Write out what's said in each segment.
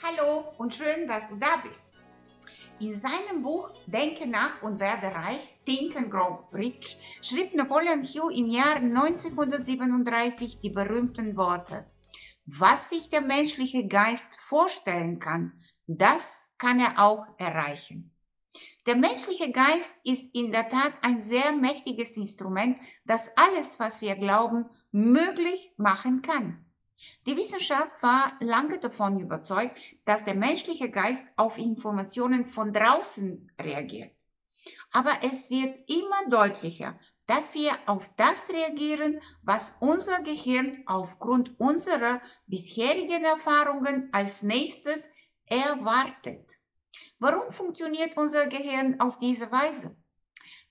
Hallo und schön, dass du da bist. In seinem Buch Denke nach und werde reich, Think and Grow Rich, schrieb Napoleon Hill im Jahr 1937 die berühmten Worte. Was sich der menschliche Geist vorstellen kann, das kann er auch erreichen. Der menschliche Geist ist in der Tat ein sehr mächtiges Instrument, das alles, was wir glauben, möglich machen kann. Die Wissenschaft war lange davon überzeugt, dass der menschliche Geist auf Informationen von draußen reagiert. Aber es wird immer deutlicher, dass wir auf das reagieren, was unser Gehirn aufgrund unserer bisherigen Erfahrungen als nächstes erwartet. Warum funktioniert unser Gehirn auf diese Weise?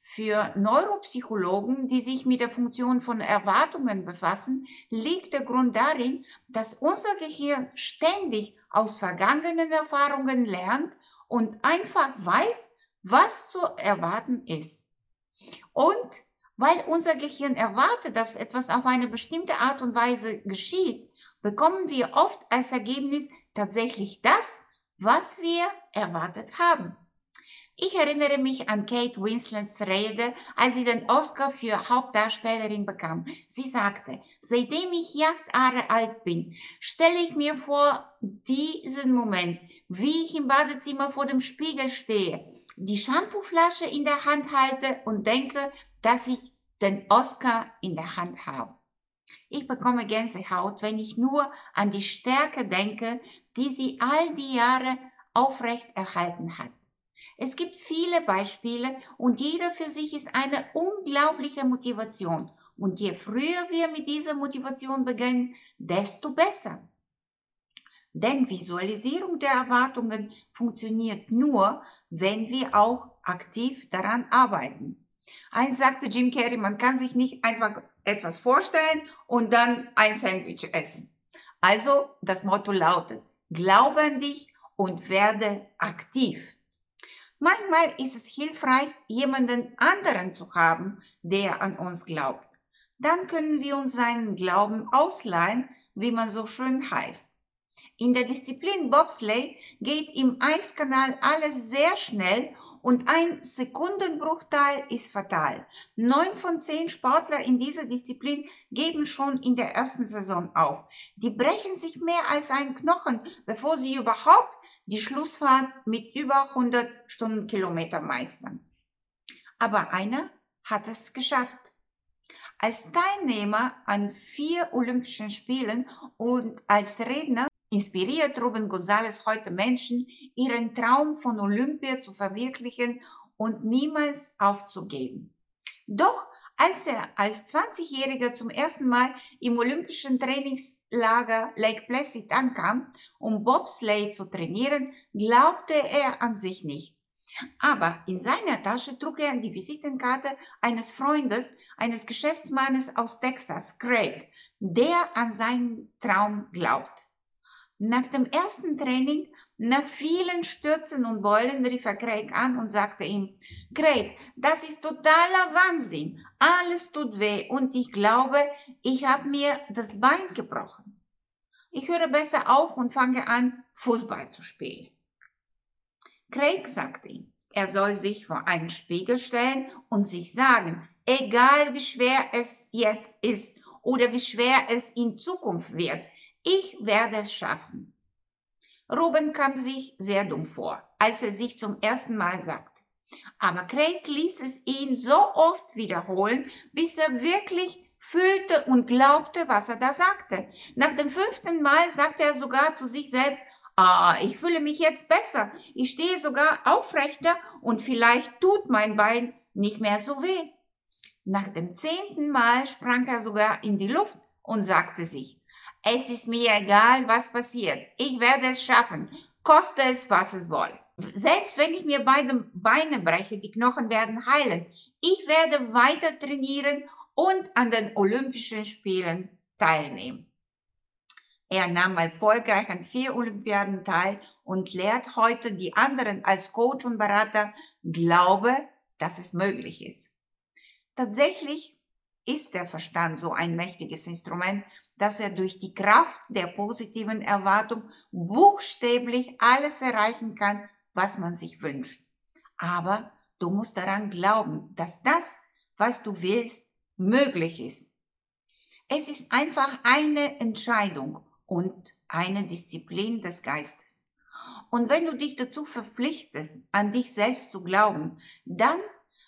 Für Neuropsychologen, die sich mit der Funktion von Erwartungen befassen, liegt der Grund darin, dass unser Gehirn ständig aus vergangenen Erfahrungen lernt und einfach weiß, was zu erwarten ist. Und weil unser Gehirn erwartet, dass etwas auf eine bestimmte Art und Weise geschieht, bekommen wir oft als Ergebnis tatsächlich das, was wir erwartet haben. Ich erinnere mich an Kate Winslets Rede, als sie den Oscar für Hauptdarstellerin bekam. Sie sagte, seitdem ich Jahre alt bin, stelle ich mir vor diesen Moment, wie ich im Badezimmer vor dem Spiegel stehe, die Shampooflasche in der Hand halte und denke, dass ich den Oscar in der Hand habe. Ich bekomme Gänsehaut, wenn ich nur an die Stärke denke, die sie all die Jahre aufrecht erhalten hat. Es gibt viele Beispiele und jeder für sich ist eine unglaubliche Motivation. Und je früher wir mit dieser Motivation beginnen, desto besser. Denn Visualisierung der Erwartungen funktioniert nur, wenn wir auch aktiv daran arbeiten. Eins sagte Jim Carrey, man kann sich nicht einfach etwas vorstellen und dann ein Sandwich essen. Also das Motto lautet, glaube an dich und werde aktiv. Manchmal ist es hilfreich, jemanden anderen zu haben, der an uns glaubt. Dann können wir uns seinen Glauben ausleihen, wie man so schön heißt. In der Disziplin Bobsleigh geht im Eiskanal alles sehr schnell und ein Sekundenbruchteil ist fatal. Neun von zehn Sportler in dieser Disziplin geben schon in der ersten Saison auf. Die brechen sich mehr als einen Knochen, bevor sie überhaupt die Schlussfahrt mit über 100 Stundenkilometer meistern. Aber einer hat es geschafft. Als Teilnehmer an vier Olympischen Spielen und als Redner inspiriert Ruben González heute Menschen, ihren Traum von Olympia zu verwirklichen und niemals aufzugeben. Doch als er als 20-Jähriger zum ersten Mal im olympischen Trainingslager Lake Placid ankam, um Bobsleigh zu trainieren, glaubte er an sich nicht. Aber in seiner Tasche trug er die Visitenkarte eines Freundes, eines Geschäftsmannes aus Texas, Craig, der an seinen Traum glaubt. Nach dem ersten Training nach vielen Stürzen und Beulen rief er Craig an und sagte ihm, Craig, das ist totaler Wahnsinn. Alles tut weh und ich glaube, ich habe mir das Bein gebrochen. Ich höre besser auf und fange an, Fußball zu spielen. Craig sagte ihm, er soll sich vor einen Spiegel stellen und sich sagen, egal wie schwer es jetzt ist oder wie schwer es in Zukunft wird, ich werde es schaffen. Ruben kam sich sehr dumm vor, als er sich zum ersten Mal sagte. Aber Craig ließ es ihn so oft wiederholen, bis er wirklich fühlte und glaubte, was er da sagte. Nach dem fünften Mal sagte er sogar zu sich selbst, Ah, ich fühle mich jetzt besser. Ich stehe sogar aufrechter und vielleicht tut mein Bein nicht mehr so weh. Nach dem zehnten Mal sprang er sogar in die Luft und sagte sich, es ist mir egal, was passiert. Ich werde es schaffen. Koste es, was es woll. Selbst wenn ich mir beide Beine breche, die Knochen werden heilen. Ich werde weiter trainieren und an den Olympischen Spielen teilnehmen. Er nahm erfolgreich an vier Olympiaden teil und lehrt heute die anderen als Coach und Berater, glaube, dass es möglich ist. Tatsächlich ist der Verstand so ein mächtiges Instrument, dass er durch die Kraft der positiven Erwartung buchstäblich alles erreichen kann, was man sich wünscht. Aber du musst daran glauben, dass das, was du willst, möglich ist. Es ist einfach eine Entscheidung und eine Disziplin des Geistes. Und wenn du dich dazu verpflichtest, an dich selbst zu glauben, dann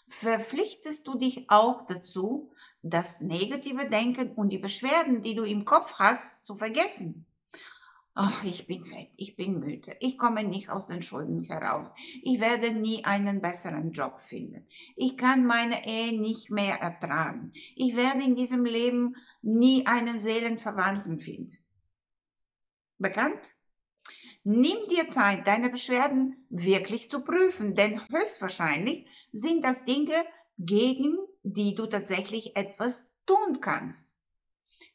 verpflichtest du dich auch dazu, das negative Denken und die Beschwerden, die du im Kopf hast, zu vergessen. Ach, ich bin fett, ich bin müde, ich komme nicht aus den Schulden heraus, ich werde nie einen besseren Job finden, ich kann meine Ehe nicht mehr ertragen, ich werde in diesem Leben nie einen Seelenverwandten finden. Bekannt? Nimm dir Zeit, deine Beschwerden wirklich zu prüfen, denn höchstwahrscheinlich sind das Dinge, gegen die du tatsächlich etwas tun kannst.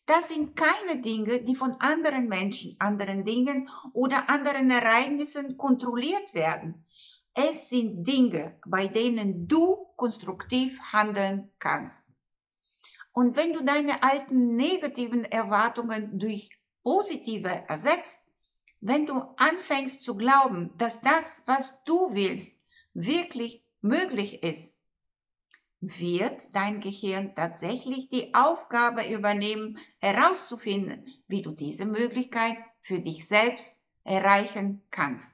Das sind keine Dinge, die von anderen Menschen, anderen Dingen oder anderen Ereignissen kontrolliert werden. Es sind Dinge, bei denen du konstruktiv handeln kannst. Und wenn du deine alten negativen Erwartungen durch positive ersetzt, wenn du anfängst zu glauben, dass das, was du willst, wirklich möglich ist, wird dein Gehirn tatsächlich die Aufgabe übernehmen, herauszufinden, wie du diese Möglichkeit für dich selbst erreichen kannst.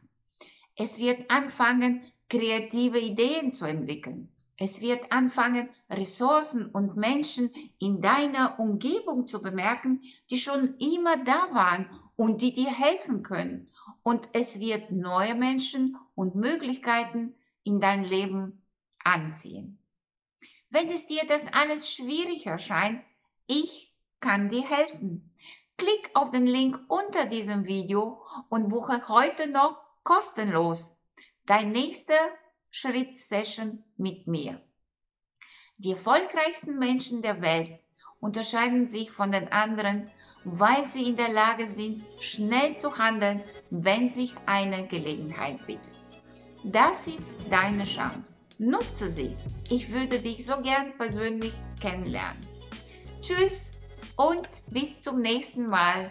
Es wird anfangen, kreative Ideen zu entwickeln. Es wird anfangen, Ressourcen und Menschen in deiner Umgebung zu bemerken, die schon immer da waren und die dir helfen können. Und es wird neue Menschen und Möglichkeiten in dein Leben anziehen. Wenn es dir das alles schwierig erscheint, ich kann dir helfen. Klick auf den Link unter diesem Video und buche heute noch kostenlos dein nächster Schritt-Session mit mir. Die erfolgreichsten Menschen der Welt unterscheiden sich von den anderen, weil sie in der Lage sind, schnell zu handeln, wenn sich eine Gelegenheit bietet. Das ist deine Chance. Nutze sie. Ich würde dich so gern persönlich kennenlernen. Tschüss und bis zum nächsten Mal